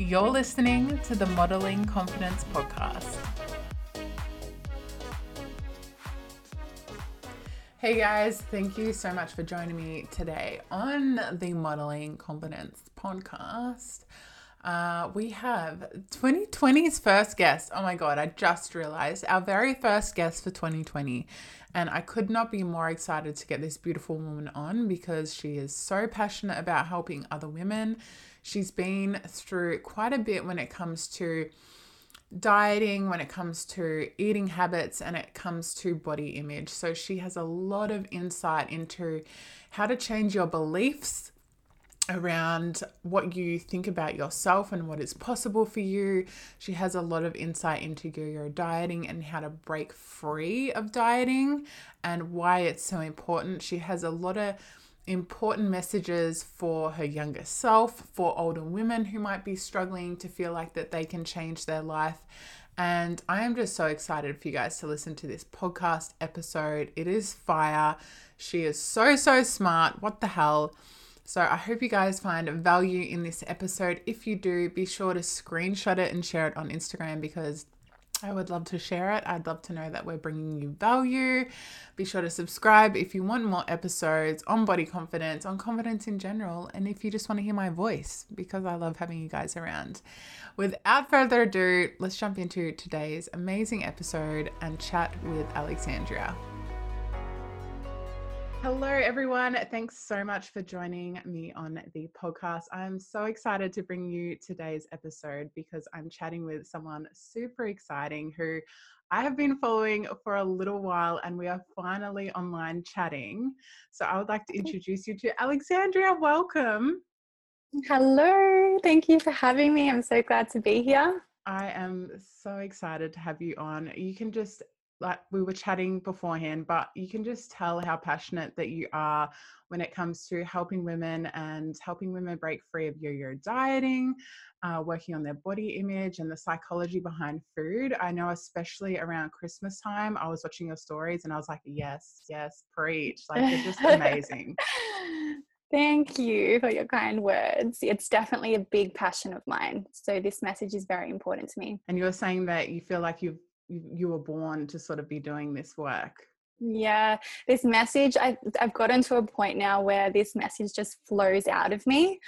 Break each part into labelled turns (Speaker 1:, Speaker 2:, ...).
Speaker 1: You're listening to the Modeling Confidence Podcast. Hey guys, thank you so much for joining me today on the Modeling Confidence Podcast. Uh, we have 2020's first guest. Oh my God, I just realized our very first guest for 2020. And I could not be more excited to get this beautiful woman on because she is so passionate about helping other women. She's been through quite a bit when it comes to dieting, when it comes to eating habits, and it comes to body image. So she has a lot of insight into how to change your beliefs around what you think about yourself and what is possible for you. She has a lot of insight into your dieting and how to break free of dieting and why it's so important. She has a lot of important messages for her younger self, for older women who might be struggling to feel like that they can change their life. And I am just so excited for you guys to listen to this podcast episode. It is fire. She is so, so smart. What the hell? So I hope you guys find value in this episode. If you do, be sure to screenshot it and share it on Instagram because I would love to share it. I'd love to know that we're bringing you value. Be sure to subscribe if you want more episodes on body confidence, on confidence in general, and if you just want to hear my voice because I love having you guys around. Without further ado, let's jump into today's amazing episode and chat with Alexandrea. Hello, everyone. Thanks so much for joining me on the podcast. I'm so excited to bring you today's episode because I'm chatting with someone super exciting who I have been following for a little while and we are finally online chatting. So I would like to introduce you to Alexandrea. Welcome.
Speaker 2: Hello. Thank you for having me. I'm so glad to be here.
Speaker 1: I am so excited to have you on. You can just like we were chatting beforehand, but you can just tell how passionate that you are when it comes to helping women and helping women break free of yo-yo dieting, uh, working on their body image and the psychology behind food. I know, especially around Christmas time, I was watching your stories and I was like, yes, yes, preach! Like they're just amazing.
Speaker 2: Thank you for your kind words. It's definitely a big passion of mine. So this message is very important to me.
Speaker 1: And you're saying that you feel like you've you, were born to sort of be doing this work?
Speaker 2: Yeah this message I, i've gotten to a point now where this message just flows out of me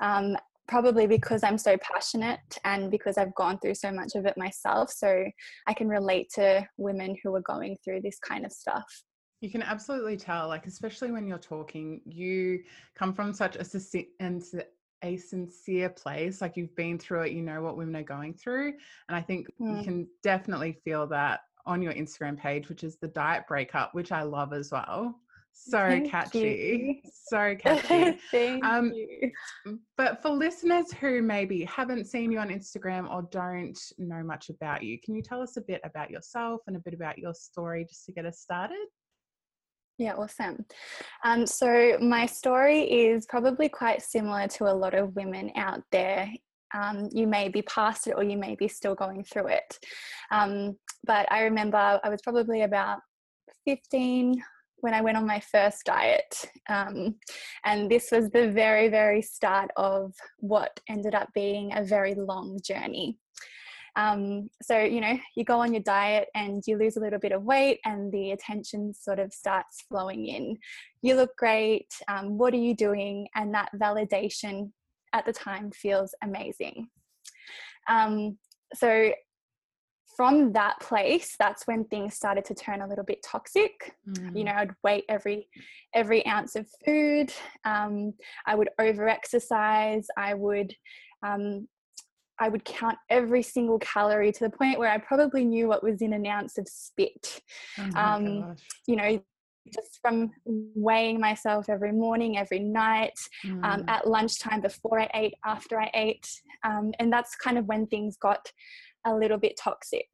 Speaker 2: um, probably because i'm so passionate and because i've gone through so much of it myself so i can relate to women who are going through this kind of stuff.
Speaker 1: You can absolutely tell like especially when you're talking you come from such a a sincere place like you've been through it you know what women are going through and i think mm. you can definitely feel that on your instagram page which is the diet breakup which i love as well so Thank catchy you. so catchy
Speaker 2: Thank um, you.
Speaker 1: but for listeners who maybe haven't seen you on instagram or don't know much about you can you tell us a bit about yourself and a bit about your story just to get us started
Speaker 2: yeah, awesome. Um, so, my story is probably quite similar to a lot of women out there. Um, you may be past it or you may be still going through it. Um, but I remember I was probably about 15 when I went on my first diet. Um, and this was the very, very start of what ended up being a very long journey. Um, so, you know, you go on your diet and you lose a little bit of weight, and the attention sort of starts flowing in. You look great. Um, what are you doing? And that validation at the time feels amazing. Um, so, from that place that's when things started to turn a little bit toxic mm. you know i'd wait every every ounce of food um, i would over exercise i would um, I would count every single calorie to the point where I probably knew what was in an ounce of spit. Oh um, you know, just from weighing myself every morning, every night, um, mm. um, at lunchtime, before I ate, after I ate. Um, and that's kind of when things got a little bit toxic.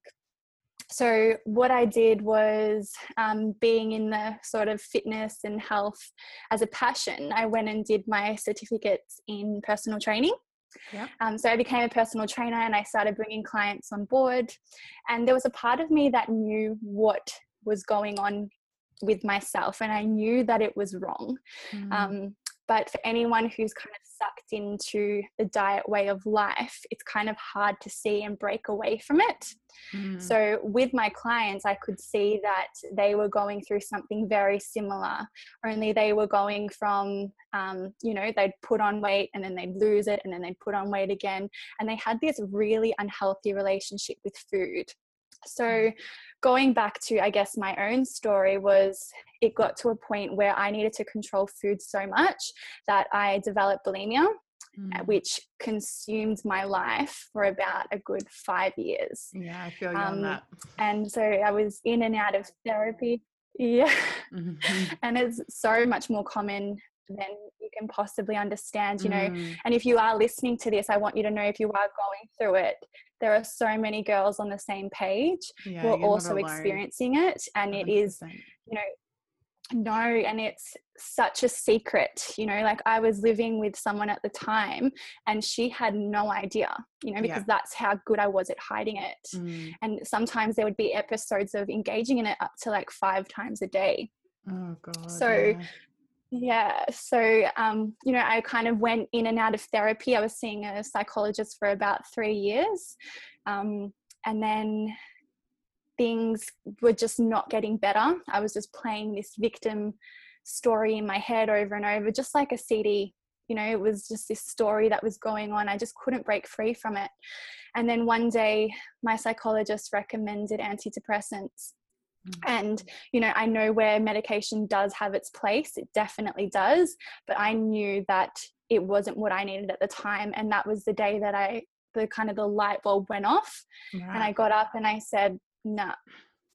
Speaker 2: So, what I did was um, being in the sort of fitness and health as a passion, I went and did my certificates in personal training. Yeah. Um, so I became a personal trainer and I started bringing clients on board. And there was a part of me that knew what was going on with myself and I knew that it was wrong. Mm. Um, but for anyone who's kind of sucked into the diet way of life, it's kind of hard to see and break away from it. Mm. So, with my clients, I could see that they were going through something very similar, only they were going from, um, you know, they'd put on weight and then they'd lose it and then they'd put on weight again. And they had this really unhealthy relationship with food. So, mm. Going back to, I guess, my own story was it got to a point where I needed to control food so much that I developed bulimia. Mm. Which consumed my life for about a good five years.
Speaker 1: Yeah, I feel you um, on that.
Speaker 2: And so I was in and out of therapy. Yeah. Mm-hmm. and it's so much more common than you can possibly understand, you know. Mm. And if you are listening to this, I want you to know if you are going through it, there are so many girls on the same page yeah, who are also experiencing it. And 100%. it is, you know, no and it's such a secret you know like i was living with someone at the time and she had no idea you know because yeah. that's how good i was at hiding it mm. and sometimes there would be episodes of engaging in it up to like five times a day
Speaker 1: oh god
Speaker 2: so yeah. Yeah. So, um, you know, I kind of went in and out of therapy. I was seeing a psychologist for about three years. Um, and then things were just not getting better. I was just playing this victim story in my head over and over, just like a CD. You know, it was just this story that was going on. I just couldn't break free from it. And then one day, my psychologist recommended antidepressants. Mm. And, you know, I know where medication does have its place, it definitely does. But I knew that it wasn't what I needed at the time. And that was the day that I, the kind of the light bulb went off. Right. And I got up and I said, nah.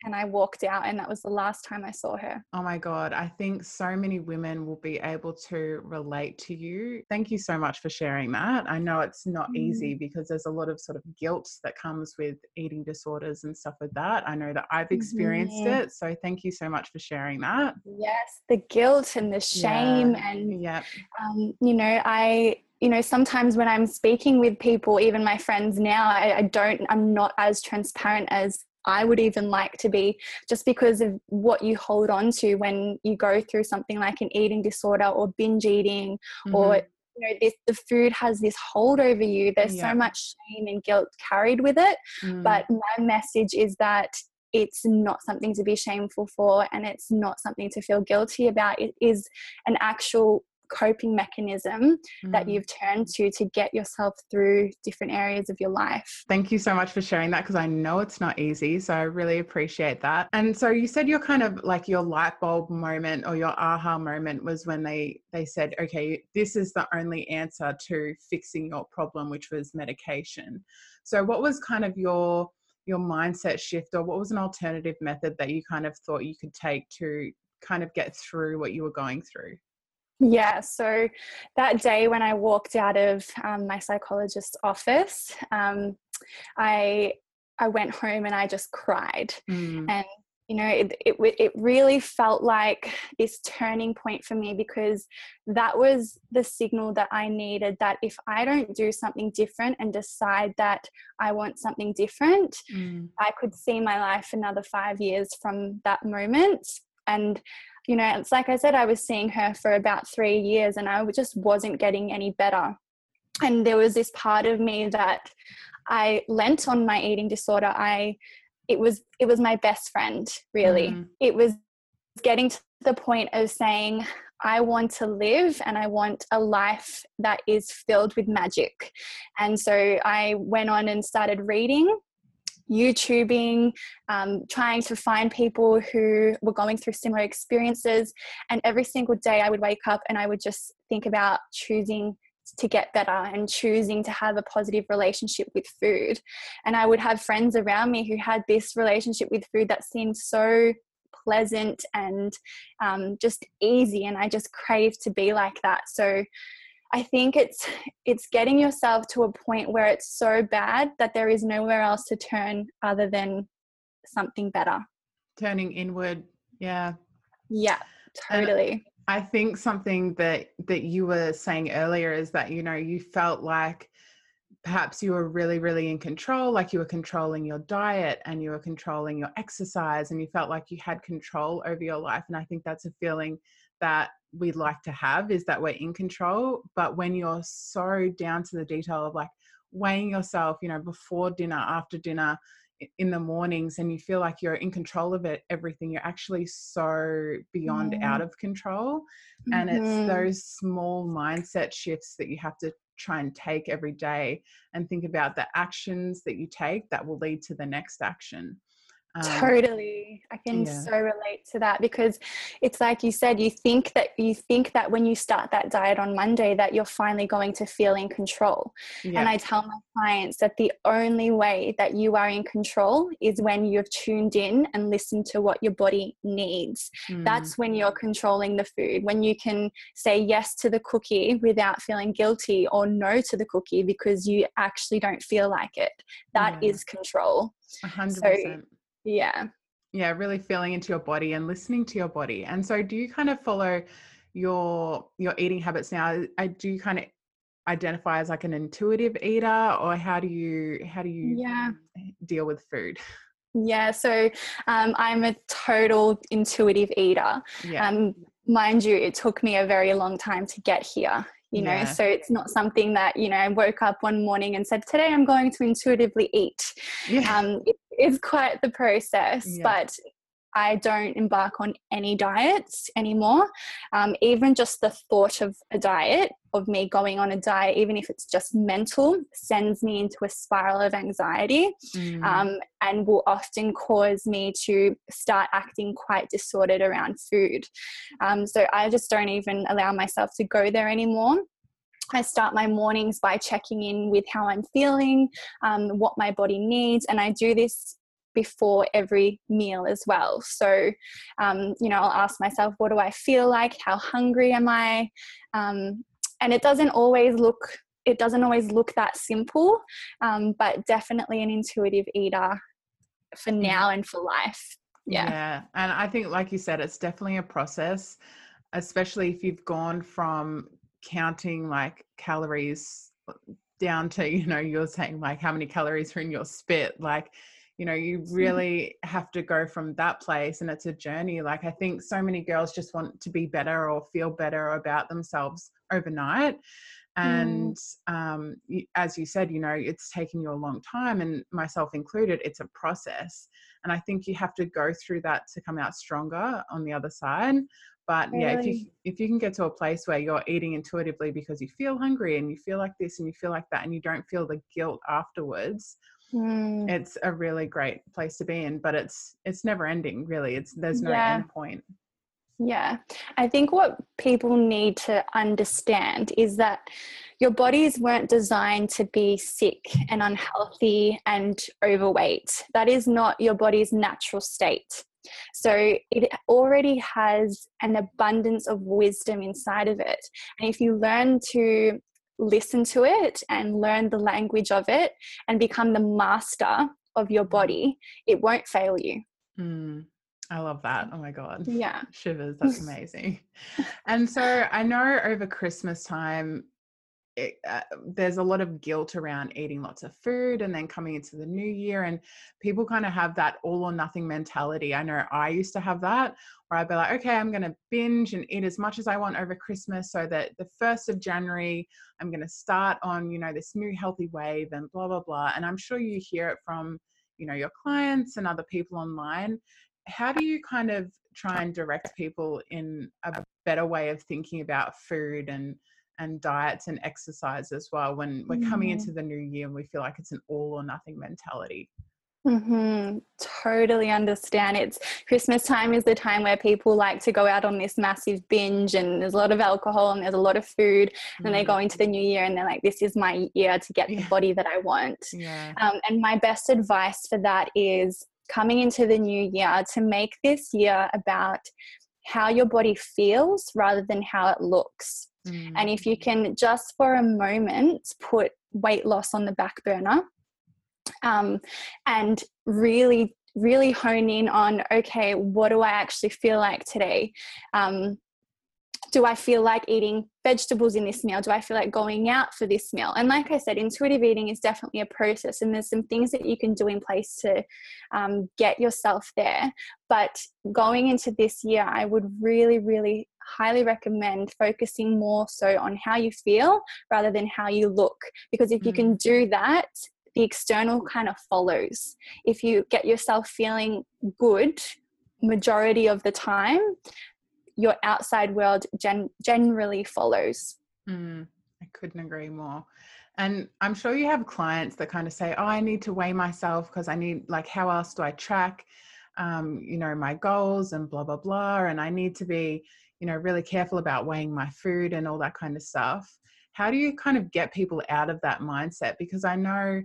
Speaker 2: And I walked out, and that was the last time I saw her.
Speaker 1: Oh my God. I think so many women will be able to relate to you. Thank you so much for sharing that. I know it's not mm. easy because there's a lot of sort of guilt that comes with eating disorders and stuff like that. I know that I've experienced mm-hmm. it. So thank you so much for sharing that.
Speaker 2: Yes, the guilt and the shame. Yeah. And,
Speaker 1: yeah.
Speaker 2: Um, you know, I, you know sometimes when i'm speaking with people even my friends now I, I, don't i'm not as transparent as I would even like to be just because of what you hold on to when you go through something like an eating disorder or binge eating mm-hmm. or you know this the food has this hold over you there's yeah. so much shame and guilt carried with it mm. but my message is that it's not something to be shameful for and it's not something to feel guilty about it is an actual coping mechanism mm. that you've turned to to get yourself through different areas of your life.
Speaker 1: Thank you so much for sharing that because I know it's not easy. So I really appreciate that. And so you said your kind of like your light bulb moment or your aha moment was when they they said, okay, this is the only answer to fixing your problem, which was medication. So what was kind of your your mindset shift or what was an alternative method that you kind of thought you could take to kind of get through what you were going through?
Speaker 2: Yeah, so that day when I walked out of um, my psychologist's office, um, I I went home and I just cried, mm. and you know it, it it really felt like this turning point for me because that was the signal that I needed that if I don't do something different and decide that I want something different, mm. I could see my life another five years from that moment and you know, it's like I said, I was seeing her for about three years and I just wasn't getting any better. And there was this part of me that I lent on my eating disorder. I, it was, it was my best friend, really. Mm. It was getting to the point of saying, I want to live and I want a life that is filled with magic. And so I went on and started reading YouTubing, um, trying to find people who were going through similar experiences. And every single day I would wake up and I would just think about choosing to get better and choosing to have a positive relationship with food. And I would have friends around me who had this relationship with food that seemed so pleasant and um, just easy. And I just craved to be like that. So I think it's it's getting yourself to a point where it's so bad that there is nowhere else to turn other than something better.
Speaker 1: Turning inward, yeah.
Speaker 2: Yeah, totally.
Speaker 1: And I think something that that you were saying earlier is that you know you felt like perhaps you were really really in control like you were controlling your diet and you were controlling your exercise and you felt like you had control over your life and I think that's a feeling that we like to have is that we're in control. But when you're so down to the detail of like weighing yourself, you know, before dinner, after dinner, in the mornings and you feel like you're in control of it everything you're actually so beyond
Speaker 2: Mm.
Speaker 1: out of control and
Speaker 2: Mhm.
Speaker 1: it's those small mindset shifts that you have to try and take every day and think about the actions that you take that will lead to the next action um,
Speaker 2: totally i can
Speaker 1: yeah.
Speaker 2: so relate to that because it's like you said you think that you think that when you start that diet on monday that you're finally going to feel in control
Speaker 1: yeah.
Speaker 2: and i tell my clients that the only way that you are in control is when you've tuned in and listened to what your body needs
Speaker 1: Mm,
Speaker 2: that's when you're controlling the food when you can say yes to the cookie without feeling guilty or no to the cookie because you actually don't feel like it That is
Speaker 1: Yeah.
Speaker 2: control
Speaker 1: a hundred
Speaker 2: so-
Speaker 1: percent
Speaker 2: yeah
Speaker 1: yeah really feeling into your body and listening to your body and so do you kind of follow your your eating habits now I, do you kind of identify as like an intuitive eater or how do you how do you
Speaker 2: Yeah.
Speaker 1: deal with food
Speaker 2: Yeah, so um, I'm a total intuitive eater.
Speaker 1: yeah
Speaker 2: Um, mind you, it took me a very long time to get here. You know,
Speaker 1: Yeah.
Speaker 2: so it's not something that you know I woke up one morning and said, "Today I'm going to intuitively eat."
Speaker 1: yeah
Speaker 2: Um, it is quite the process,
Speaker 1: Yeah.
Speaker 2: but I don't embark on any diets anymore. Um, even just the thought of a diet, of me going on a diet, even if it's just mental, sends me into a spiral of anxiety
Speaker 1: Mm,
Speaker 2: um, and will often cause me to start acting quite disordered around food. Um, so I just don't even allow myself to go there anymore. I start my mornings by checking in with how I'm feeling, um, what my body needs, and I do this before every meal as well. So, um, you know, I'll ask myself, what do I feel like? How hungry am I? Um, and it doesn't always look it doesn't always look that simple, um, but definitely an intuitive eater for now and for life. Yeah.
Speaker 1: yeah and i think like you said it's definitely a process especially if you've gone from counting like calories down to you know you're saying like how many calories are in your spit like you know you really have to go from that place and it's a journey. Like i think so many girls just want to be better or feel better about themselves overnight. And um, as you said you know it's taken you a long time and myself included it's a process. And i think you have to go through that to come out stronger on the other side. But yeah if you if you can get to a place where you're eating intuitively because you feel hungry and you feel like this and you feel like that and you don't feel the guilt afterwards
Speaker 2: Mm.
Speaker 1: it's a really great place to be in but it's it's never ending really it's there's no
Speaker 2: Yeah.
Speaker 1: end point
Speaker 2: Yeah, I think what people need to understand is that your bodies weren't designed to be sick and unhealthy and overweight. That is not your body's natural state. So it already has an abundance of wisdom inside of it. And if you learn to listen to it and learn the language of it and become the master of your body, it won't fail you.
Speaker 1: Mm, i love that. Oh my god.
Speaker 2: Yeah.
Speaker 1: shivers. That's amazing. And so i know over christmas time it, uh, there's a lot of guilt around eating lots of food and then coming into the new year and people kind of have that all or nothing mentality. I know i used to have that where i'd be like okay i'm going to binge and eat as much as i want over christmas so that the 1st of january i'm going to start on you know this new healthy wave and blah blah blah and i'm sure you hear it from you know your clients and other people online. How do you kind of try and direct people in a better way of thinking about food and and diets and exercise as well when we're coming
Speaker 2: Mhm.
Speaker 1: into the new year and we feel like it's an all or nothing mentality
Speaker 2: hmm Totally understand. It's Christmas time is the time where people like to go out on this massive binge, and there's a lot of alcohol and there's a lot of food. And they go into the new year and they're like, "This is my year to get the body that I want."
Speaker 1: yeah
Speaker 2: Um, and my best advice for that is coming into the new year to make this year about how your body feels rather than how it looks.
Speaker 1: Mm,
Speaker 2: And if you can just for a moment put weight loss on the back burner um, and really, really hone in on okay, what do I actually feel like today? Um, do I feel like eating vegetables in this meal? Do I feel like going out for this meal? And like I said, intuitive eating is definitely a process, and there's some things that you can do in place to um, get yourself there. But going into this year, I would really, really highly recommend focusing more so on how you feel rather than how you look. Because if mm. you can mm. do that, the external kind of follows. If you get yourself feeling good majority of the time, your outside world gen- generally follows.
Speaker 1: Mm, I couldn't agree more. And I'm sure you have clients that kind of say, Oh, I need to weigh myself because I need, like, how else do I track, um, you know, my goals and blah, blah, blah. And I need to be, you know, really careful about weighing my food and all that kind of stuff. How do you kind of get people out of that mindset? Because I know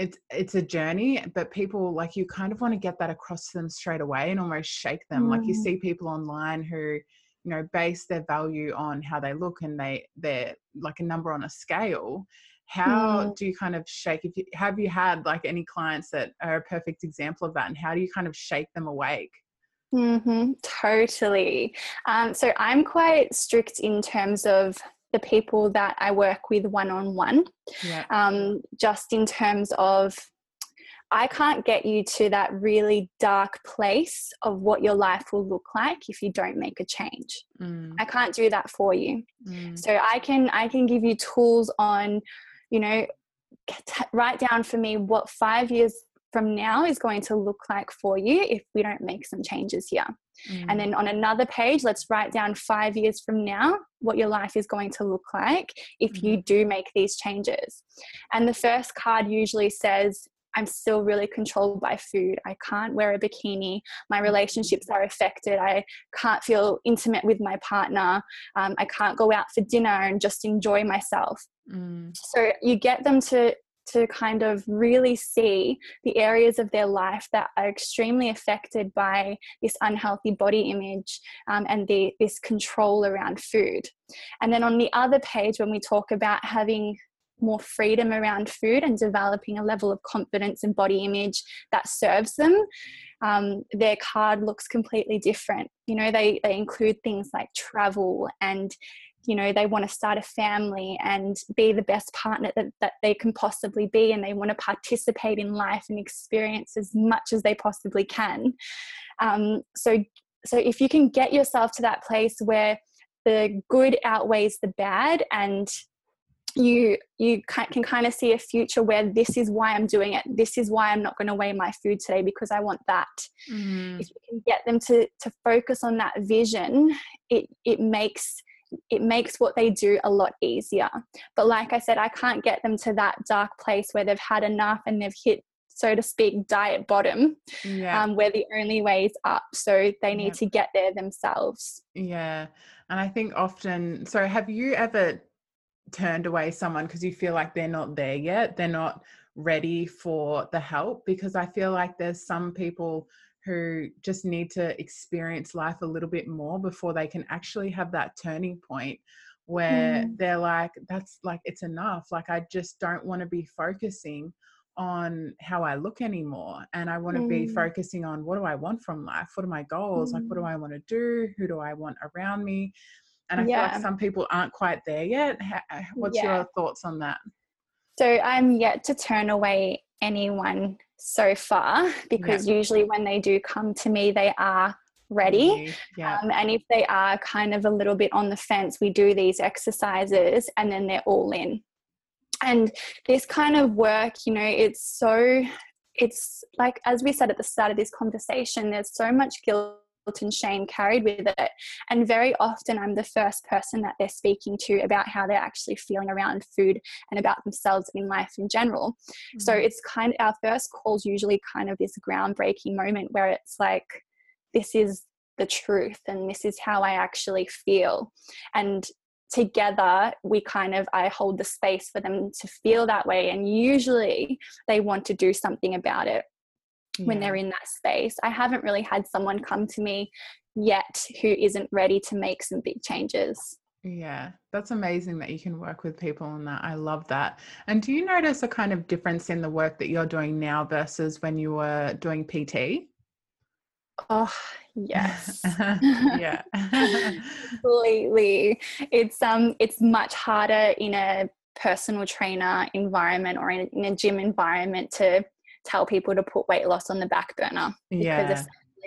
Speaker 1: it's it's a journey but people like you kind of want to get that across to them straight away and almost shake them mm. like you mm. see people online who you know base their value on how they look and they they're like a number on a scale how mm. do you kind of shake if you have you had like any clients that are a perfect example of that and how do you kind of shake them awake
Speaker 2: mm-hmm, totally um, so i'm quite strict in terms of the people that I work with one on one, just in terms of I can't get you to that really dark place of what your life will look like if you don't make a change. Mm. I can't do that for you. Mm. So I can I can give you tools on, you know, write down for me what 5 years from now is going to look like for you if we don't make some changes here. Mm. And then on another page, let's write down five years from now what your life is going to look like if mm. you mm-hmm. do make these changes. And the first card usually says, I'm still really controlled by food. I can't wear a bikini. My mm-hmm. relationships are affected. I can't feel intimate with my partner. Um, I can't go out for dinner and just enjoy myself. Mm. So you get them to to kind of really see the areas of their life that are extremely affected by this unhealthy body image um, and the, this control around food. And then on the other page, when we talk about having more freedom around food and developing a level of confidence and body image that serves them, um, their card looks completely different. You know, they, they include things like travel and you know they want to start a family and be the best partner that, that they can possibly be and they want to participate in life and experience as much as they possibly can um, so so if you can get yourself to that place where the good outweighs the bad and you you can kind of see a future where this is why I'm doing it. This is why I'm not going to weigh my food today because I want that. Mm. If you can get them to to focus on that vision, it it makes it makes what they do a lot easier. But like I said, I can't get them to that dark place where they've had enough and they've hit, so to speak, diet bottom, yeah. um, where the only way is up. So they need yeah. to get there themselves.
Speaker 1: Yeah. And I think often, so have you ever turned away someone because you feel like they're not there yet? They're not ready for the help? Because I feel like there's some people who just need to experience life a little bit more before they can actually have that turning point where mm. they're like that's like it's enough like i just don't want to be focusing on how i look anymore and i want to mm. be focusing on what do i want from life what are my goals mm. like what do mm. i want to do who do i want around me and i yeah. feel like some people aren't quite there yet what's yeah. your thoughts on that
Speaker 2: so i'm yet to turn away anyone so far because yeah. usually when they do come to me, they are ready. Yeah. Um, and if they are kind of a little bit on the fence, we do these exercises and then they're all in. And this kind of work, you know, it's so, it's like, as we said at the start of this conversation, there's so much guilt and shame carried with it. And very often, I'm the first person that they're speaking to about how they're actually feeling around food and about themselves in life in general. Mm-hmm. So it's kind of our first calls usually kind of this groundbreaking moment where it's like, this is the truth and this is how I actually feel. And together we kind of i hold the space for them to feel that way and usually they want to do something about it yeah. when they're in that space. I haven't really had someone come to me yet who isn't ready to make some big changes.
Speaker 1: Yeah, that's amazing that you can work with people on that. I love that. And do you notice a kind of difference in the work that you're doing now versus when you were doing PT?
Speaker 2: Oh, yes.
Speaker 1: yeah.
Speaker 2: Completely. It's um it's much harder in a personal trainer environment or in, in a gym environment to tell people to put weight loss on the back burner because yeah.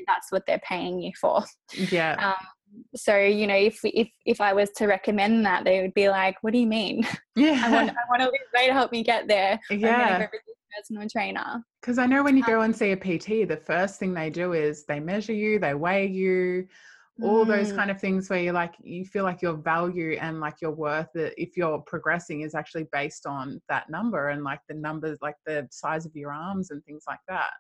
Speaker 2: that's what they're paying you for.
Speaker 1: Yeah. Um,
Speaker 2: so you know if if if i was to recommend that they would be like what do you mean
Speaker 1: yeah
Speaker 2: i want i want to lose weight help me get there
Speaker 1: yeah
Speaker 2: personal trainer
Speaker 1: because i know when you go and see a pt the first thing they do is they measure you they weigh you all those
Speaker 2: Mm.
Speaker 1: kind of things where you're like you feel like your value and like your worth if you're progressing is actually based on that number and like the numbers like the size of your arms and things like that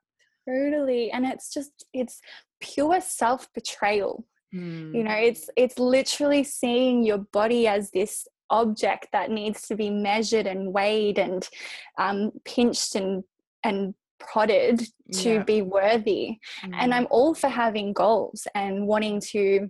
Speaker 2: totally and it's just it's pure self betrayal
Speaker 1: Mm.
Speaker 2: you know it's it's literally seeing your body as this object that needs to be measured and weighed and um, pinched and and prodded to
Speaker 1: Yeah.
Speaker 2: be worthy and
Speaker 1: Mm.
Speaker 2: i'm all for having goals and wanting to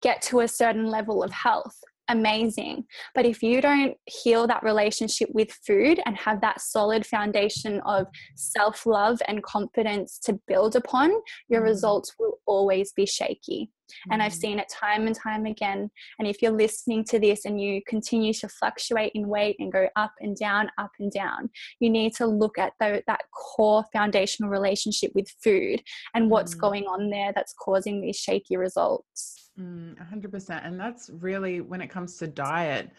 Speaker 2: get to a certain level of health amazing but if you don't heal that relationship with food and have that solid foundation of self-love and confidence to build upon your
Speaker 1: Mm.
Speaker 2: results will always be shaky and I've
Speaker 1: Mm.
Speaker 2: seen it time and time again. And if you're listening to this and you continue to fluctuate in weight and go up and down, up and down, you need to look at the, that core foundational relationship with food and what's
Speaker 1: Mm.
Speaker 2: going on there that's causing these shaky results.
Speaker 1: Mm, 100%. And that's really when it comes to diet.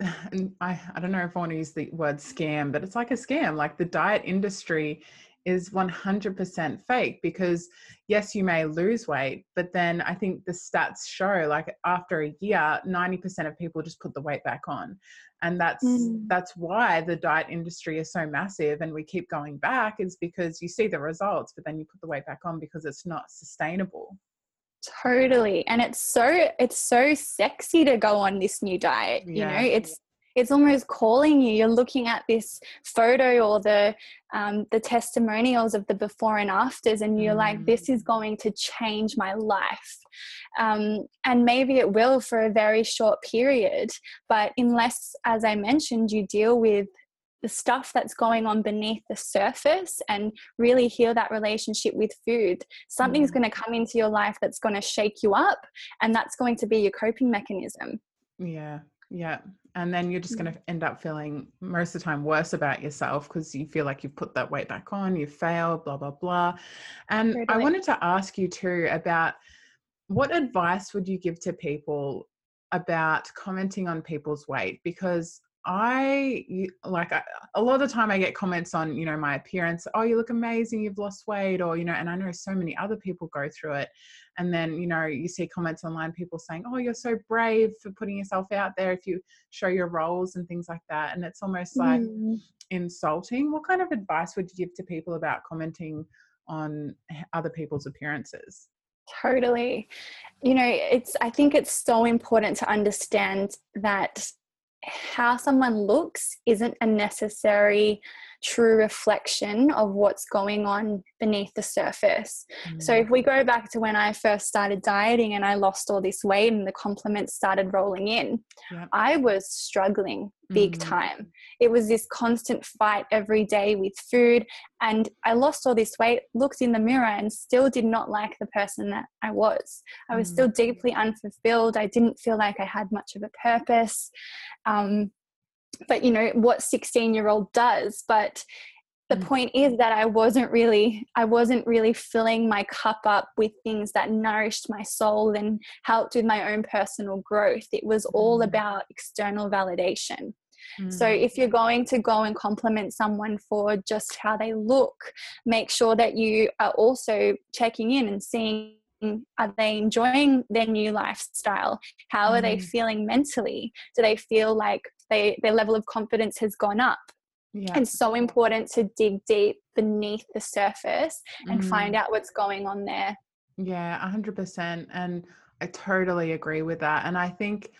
Speaker 1: And I, I don't know if I want to use the word scam, but it's like a scam. Like the diet industry is 100% fake because, yes, you may lose weight, but then I think the stats show like after a year, 90% of people just put the weight back on. And that's
Speaker 2: Mm.
Speaker 1: that's why the diet industry is so massive and we keep going back is because you see the results, but then you put the weight back on because it's not sustainable.
Speaker 2: Totally. And it's so it's so sexy to go on this new diet. You know, it's it's almost calling you. You're looking at this photo or the um, the testimonials of the before and afters, and you're like, this is going to change my life. Um, and maybe it will for a very short period, but unless, as I mentioned, you deal with the stuff that's going on beneath the surface and really heal that relationship with food, something's
Speaker 1: Mm.
Speaker 2: going to come into your life that's going to shake you up, and that's going to be your coping mechanism.
Speaker 1: Yeah, yeah. And then you're just going to mm. end up feeling most of the time worse about yourself because you feel like you've put that weight back on, you failed, blah, blah, blah. And I wanted to ask you too about what advice would you give to people about commenting on people's weight? Because I like I, a lot of the time I get comments on you know my appearance oh you look amazing you've lost weight or you know and I know so many other people go through it and then you know you see comments online people saying oh you're so brave for putting yourself out there if you show your rolls and things like that and it's almost like
Speaker 2: Mm.
Speaker 1: insulting what kind of advice would you give to people about commenting on other people's appearances
Speaker 2: Totally. You know, it's, I think it's so important to understand that how someone looks isn't a necessary true reflection of what's going on beneath the surface. So
Speaker 1: Mm.
Speaker 2: if we go back to when I first started dieting and I lost all this weight and the compliments started rolling in,
Speaker 1: Yep.
Speaker 2: I was struggling big
Speaker 1: Mhm.
Speaker 2: time. It was this constant fight every day with food and I lost all this weight, looked in the mirror and still did not like the person that I was. I was
Speaker 1: Mm.
Speaker 2: still deeply unfulfilled. I didn't feel like I had much of a purpose. Um, but you know what 16 year old does but the
Speaker 1: Mm.
Speaker 2: point is that i wasn't really i wasn't really filling my cup up with things that nourished my soul and helped with my own personal growth it was all
Speaker 1: Mm.
Speaker 2: about external validation so
Speaker 1: Mm.
Speaker 2: if you're going to go and compliment someone for just how they look make sure that you are also checking in and seeing are they enjoying their new lifestyle how are they
Speaker 1: Mm.
Speaker 2: feeling mentally do they feel like they their level of confidence has gone up
Speaker 1: yeah
Speaker 2: it's so important to dig deep beneath the surface and
Speaker 1: Mm.
Speaker 2: find out what's going on there
Speaker 1: Yeah, a hundred percent. And I totally agree with that. And I think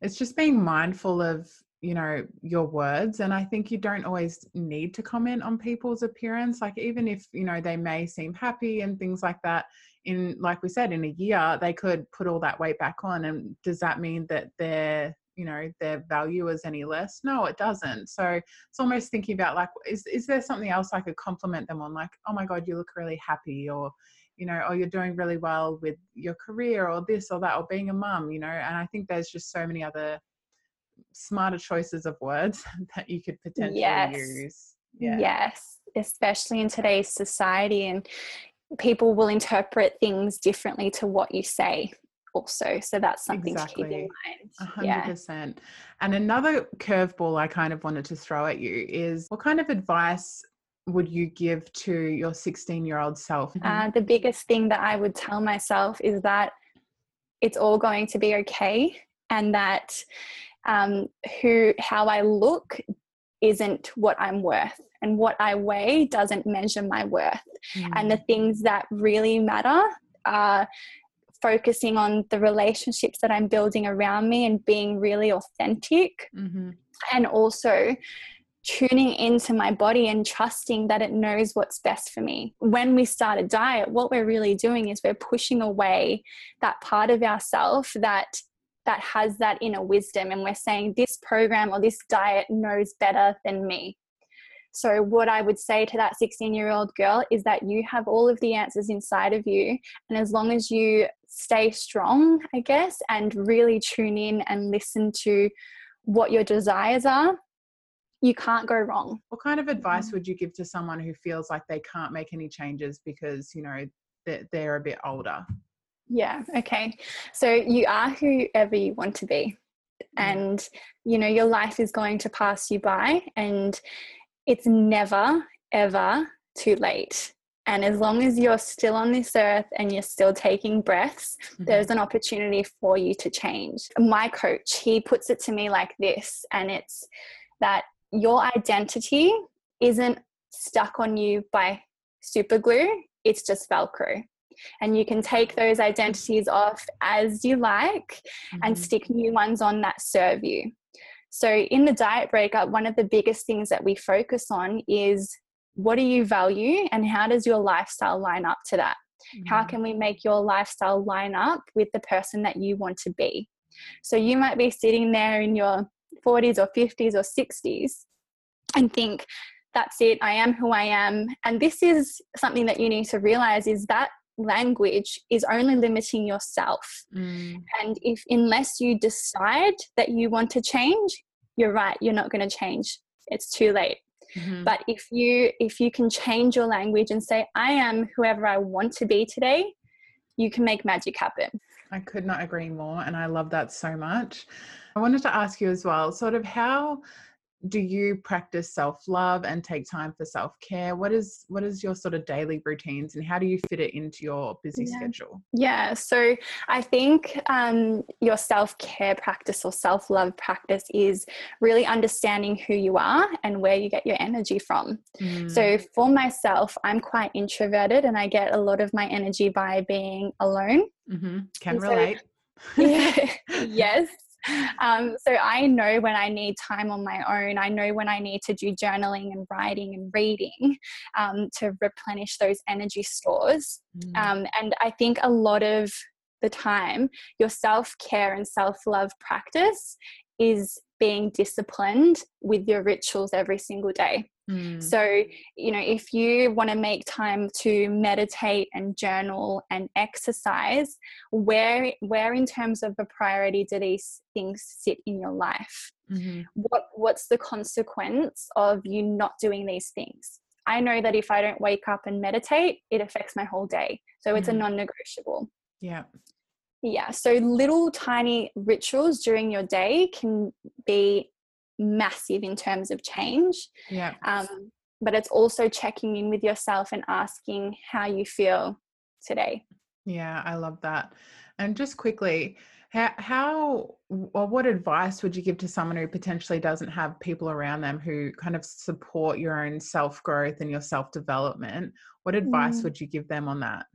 Speaker 1: it's just being mindful of, you know, your words. And I think you don't always need to comment on people's appearance. Like even if, you know, they may seem happy and things like that, in like we said, in a year, they could put all that weight back on. And does that mean that their you know their value is any less no it doesn't so it's almost thinking about like is is there something else i could compliment them on like oh my god you look really happy or you know, oh, you're doing really well with your career or this or that or being a mum, you know. And I think there's just so many other smarter choices of words that you could potentially
Speaker 2: Yes.
Speaker 1: use. Yeah.
Speaker 2: yes especially in today's society and people will interpret things differently to what you say also. So that's something exactly. to keep in
Speaker 1: mind. 100%. Yeah. And another curveball I kind of wanted to throw at you is what kind of advice would you give to your 16 year old self?
Speaker 2: Uh, the biggest thing that I would tell myself is that it's all going to be okay and that um, who how I look isn't what I'm worth and what I weigh doesn't measure my worth. Mm. And the things that really matter are focusing on the relationships that I'm building around me and being really authentic. Mm-hmm. And also tuning into my body and trusting that it knows what's best for me. When we start a diet, what we're really doing is we're pushing away that part of ourself that that has that inner wisdom and we're saying this program or this diet knows better than me. So, what I would say to that 16 year old girl is that you have all of the answers inside of you. And as long as you stay strong, I guess, and really tune in and listen to what your desires are, you can't go wrong.
Speaker 1: What kind of advice mm. would you give to someone who feels like they can't make any changes because, you know, they're, they're a bit older?
Speaker 2: Yeah, okay. So you are whoever you want to be. And, you know, your life is going to pass you by, and it's never, ever too late. And as long as you're still on this earth and you're still taking breaths, mm-hmm. there's an opportunity for you to change. My coach, he puts it to me like this, and it's that your identity isn't stuck on you by super glue, it's just Velcro and you can take those identities off as you like mm-hmm. and stick new ones on that serve you. So, in the diet breakup, one of the biggest things that we focus on is what do you value and how does your lifestyle line up to that? Mm-hmm. How can we make your lifestyle line up with the person that you want to be? So, you might be sitting there in your 40s or 50s or 60s and think, that's it, I am who I am. And this is something that you need to realize is that language is only limiting yourself. Mm. And if unless you decide that you want to change, you're right, you're not going to change. It's too late. Mm-hmm. But if you if you can change your language and say I am whoever I want to be today, you can make magic happen.
Speaker 1: I could not agree more and I love that so much. I wanted to ask you as well, sort of how do you practice self-love and take time for self-care what is what is your sort of daily routines and how do you fit it into your busy
Speaker 2: yeah.
Speaker 1: schedule
Speaker 2: yeah so i think um, your self-care practice or self-love practice is really understanding who you are and where you get your energy from mm. so for myself i'm quite introverted and i get a lot of my energy by being alone
Speaker 1: mm-hmm. can and relate so,
Speaker 2: yeah, yes um, so I know when I need time on my own. I know when I need to do journaling and writing and reading um, to replenish those energy stores. Mm. Um, and I think a lot of the time, your self care and self love practice is being disciplined with your rituals every single day. Mm. So, you know, if you want to make time to meditate and journal and exercise, where where in terms of a priority do these things sit in your life? Mm-hmm. What what's the consequence of you not doing these things? I know that if I don't wake up and meditate, it affects my whole day. So it's mm-hmm. a non-negotiable.
Speaker 1: Yeah.
Speaker 2: Yeah. So little tiny rituals during your day can be massive in terms of change.
Speaker 1: Yeah.
Speaker 2: Um, but it's also checking in with yourself and asking how you feel today.
Speaker 1: Yeah, I love that. And just quickly, how, how or what advice would you give to someone who potentially doesn't have people around them who kind of support your own self growth and your self development? What advice mm. would you give them on that?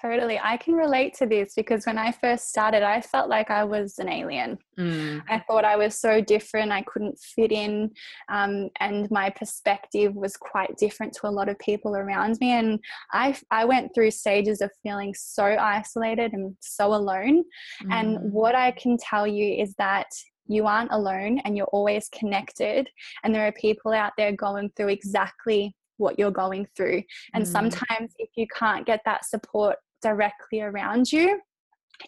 Speaker 2: Totally. I can relate to this because when I first started, I felt like I was an alien. Mm. I thought I was so different, I couldn't fit in, um, and my perspective was quite different to a lot of people around me. And I, I went through stages of feeling so isolated and so alone. Mm. And what I can tell you is that you aren't alone and you're always connected. And there are people out there going through exactly what you're going through. And mm. sometimes, if you can't get that support directly around you,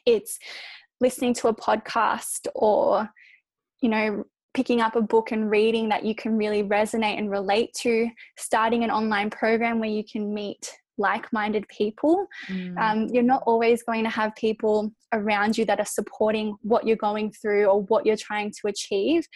Speaker 2: it's listening to a podcast or, you know, picking up a book and reading that you can really resonate and relate to, starting an online program where you can meet like minded people.
Speaker 1: Mm.
Speaker 2: Um, you're not always going to have people around you that are supporting what you're going through or what you're trying to achieve.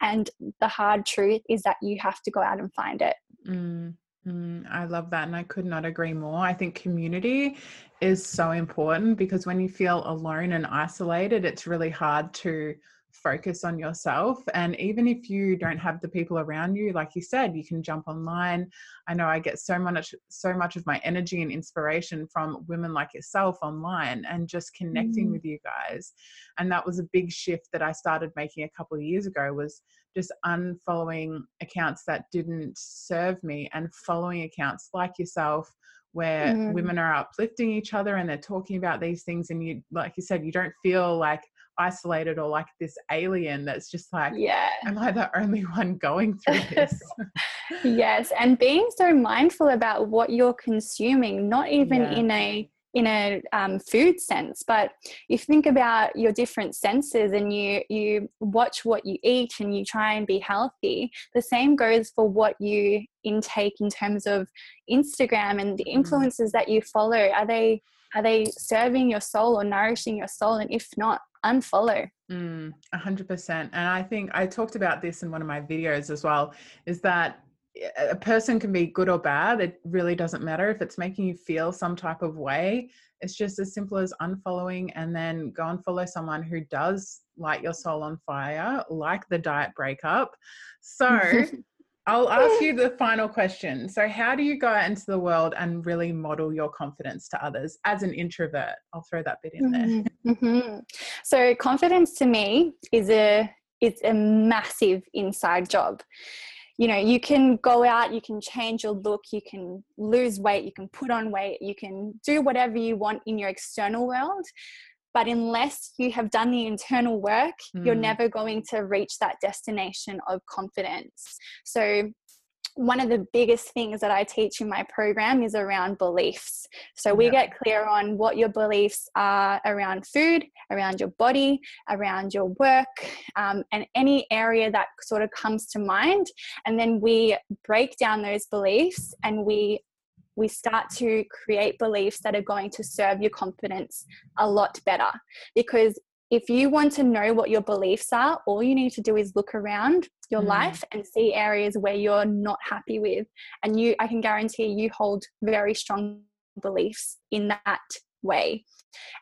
Speaker 2: And the hard truth is that you have to go out and find it.
Speaker 1: Mm, mm, I love that. And I could not agree more. I think community is so important because when you feel alone and isolated, it's really hard to focus on yourself. And even if you don't have the people around you, like you said, you can jump online. I know I get so much, so much of my energy and inspiration from women like yourself online and just connecting
Speaker 2: Mm.
Speaker 1: with you guys. And that was a big shift that I started making a couple of years ago was just unfollowing accounts that didn't serve me and following accounts like yourself where
Speaker 2: Mm.
Speaker 1: women are uplifting each other and they're talking about these things and you like you said you don't feel like isolated or like this alien that's just like
Speaker 2: Yeah.
Speaker 1: am i the only one going through this
Speaker 2: yes and being so mindful about what you're consuming not even
Speaker 1: Yeah.
Speaker 2: in a in a um, food sense but if you think about your different senses and you you watch what you eat and you try and be healthy the same goes for what you intake in terms of instagram and the
Speaker 1: Mm.
Speaker 2: influences that you follow are they are they serving your soul or nourishing your soul and if not unfollow
Speaker 1: Mm, hundred percent. And I think I talked about this in one of my videos as well, is that a person can be good or bad. It really doesn't matter if it's making you feel some type of way. It's just as simple as unfollowing and then go and follow someone who does light your soul on fire, like the diet breakup. So I'll ask you the final question. So, how do you go out into the world and really model your confidence to others as an introvert? I'll throw that bit in there.
Speaker 2: Mhm, mhm. So confidence to me is a it's a massive inside job. You know, you can go out, you can change your look, you can lose weight, you can put on weight, you can do whatever you want in your external world. But unless you have done the internal work, you're
Speaker 1: Mm.
Speaker 2: never going to reach that destination of confidence. So one of the biggest things that I teach in my program is around beliefs. So we
Speaker 1: Yeah.
Speaker 2: get clear on what your beliefs are around food, around your body, around your work, um, and any area that sort of comes to mind. And then we break down those beliefs and we we start to create beliefs that are going to serve your confidence a lot better because if you want to know what your beliefs are, all you need to do is look around your
Speaker 1: Mm.
Speaker 2: life and see areas where you're not happy with. And you, I can guarantee you hold very strong beliefs in that way.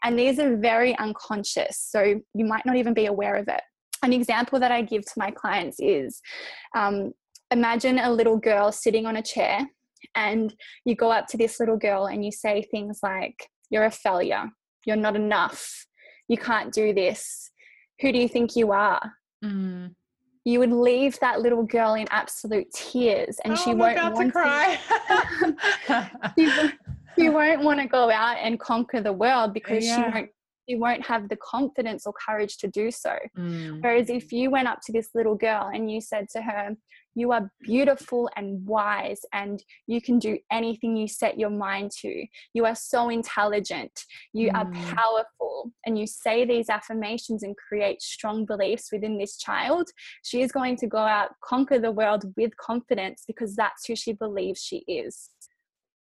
Speaker 2: And these are very unconscious. So you might not even be aware of it. An example that I give to my clients is um, imagine a little girl sitting on a chair, and you go up to this little girl and you say things like, You're a failure, you're not enough, you can't do this. Who do you think you are?
Speaker 1: Mm.
Speaker 2: You would leave that little girl in absolute tears, and
Speaker 1: Oh,
Speaker 2: she
Speaker 1: I'm
Speaker 2: won't
Speaker 1: about
Speaker 2: want
Speaker 1: to cry.
Speaker 2: she, won't- she won't want to go out and conquer the world because
Speaker 1: Yeah.
Speaker 2: she won't she won't have the confidence or courage to do so.
Speaker 1: Mm.
Speaker 2: Whereas if you went up to this little girl and you said to her, You are beautiful and wise, and you can do anything you set your mind to. You are so intelligent. You are
Speaker 1: Mm.
Speaker 2: powerful. And you say these affirmations and create strong beliefs within this child, she is going to go out, conquer the world with confidence because that's who she believes she is.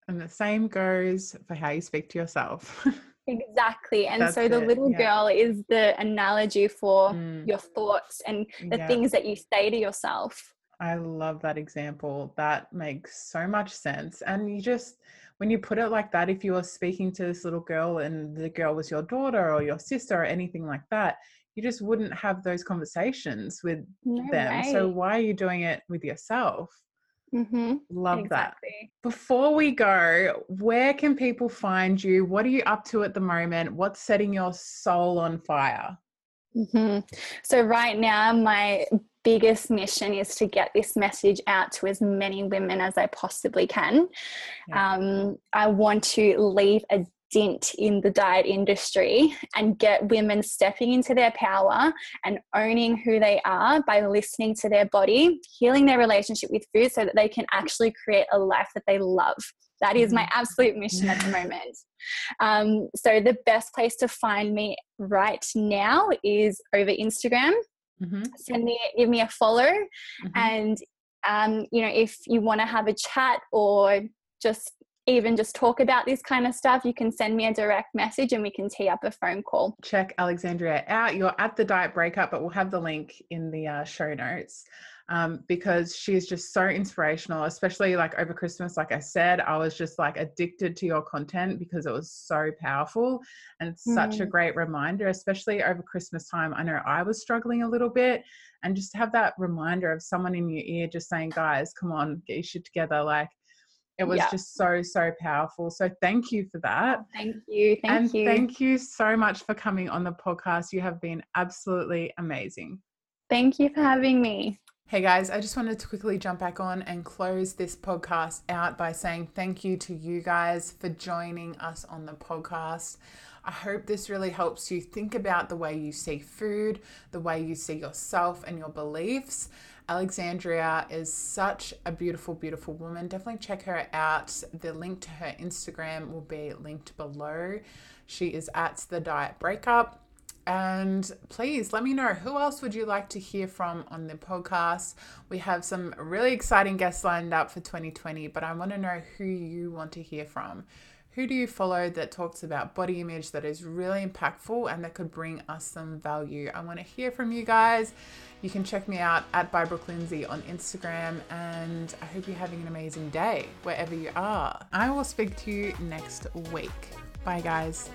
Speaker 1: And the same goes for how you speak to yourself.
Speaker 2: Exactly. And
Speaker 1: That's
Speaker 2: so the
Speaker 1: it,
Speaker 2: little
Speaker 1: yeah.
Speaker 2: girl is the analogy for
Speaker 1: Mm,
Speaker 2: your thoughts and the
Speaker 1: yeah.
Speaker 2: things that you say to yourself.
Speaker 1: I love that example. That makes so much sense. And you just, when you put it like that, if you were speaking to this little girl and the girl was your daughter or your sister or anything like that, you just wouldn't have those conversations with
Speaker 2: No
Speaker 1: them.
Speaker 2: way.
Speaker 1: So why are you doing it with yourself?
Speaker 2: Hmm
Speaker 1: Love that. Before we go, where can people find you? What are you up to at the moment? What's setting your soul on fire?
Speaker 2: hmm So, right now, my biggest mission is to get this message out to as many women as I possibly can.
Speaker 1: Yeah.
Speaker 2: Um, I want to leave a dent in the diet industry and get women stepping into their power and owning who they are by listening to their body, healing their relationship with food so that they can actually create a life that they love. That is my absolute mission at the moment. Um, so, the best place to find me right now is over Instagram.
Speaker 1: Mhm,
Speaker 2: Send me, give me a follow,
Speaker 1: mhm.
Speaker 2: and um, you know, if you want to have a chat or just even just talk about this kind of stuff, you can send me a direct message and we can tee up a phone call.
Speaker 1: Check Alexandrea out. You're at the diet breakup, but we'll have the link in the uh, show notes um, because she is just so inspirational, especially like over Christmas. Like I said, I was just like addicted to your content because it was so powerful and it's mm. such a mm. great reminder, especially over Christmas time. I know I was struggling a little bit and just have that reminder of someone in your ear just saying, guys, come on, get your shit together. Like, it was yeah. just so so powerful so thank you for that
Speaker 2: thank you thank
Speaker 1: and
Speaker 2: you
Speaker 1: thank you so much for coming on the podcast you have been absolutely amazing
Speaker 2: thank you for having me
Speaker 1: Hey guys, I just wanted to quickly jump back on and close this podcast out by saying thank you to you guys for joining us on the podcast. I hope this really helps you think about the way you see food, the way you see yourself and your beliefs. Alexandrea is such a beautiful, beautiful woman. Definitely check her out. The link to her Instagram will be linked below. She is at the Diet Breakup and please let me know who else would you like to hear from on the podcast. We have some really exciting guests lined up for 2020, but I want to know who you want to hear from. Who do you follow that talks about body image that is really impactful and that could bring us some value? I want to hear from you guys. You can check me out at by Brooke Lindsay on Instagram, and I hope you're having an amazing day wherever you are. I will speak to you next week. Bye, guys.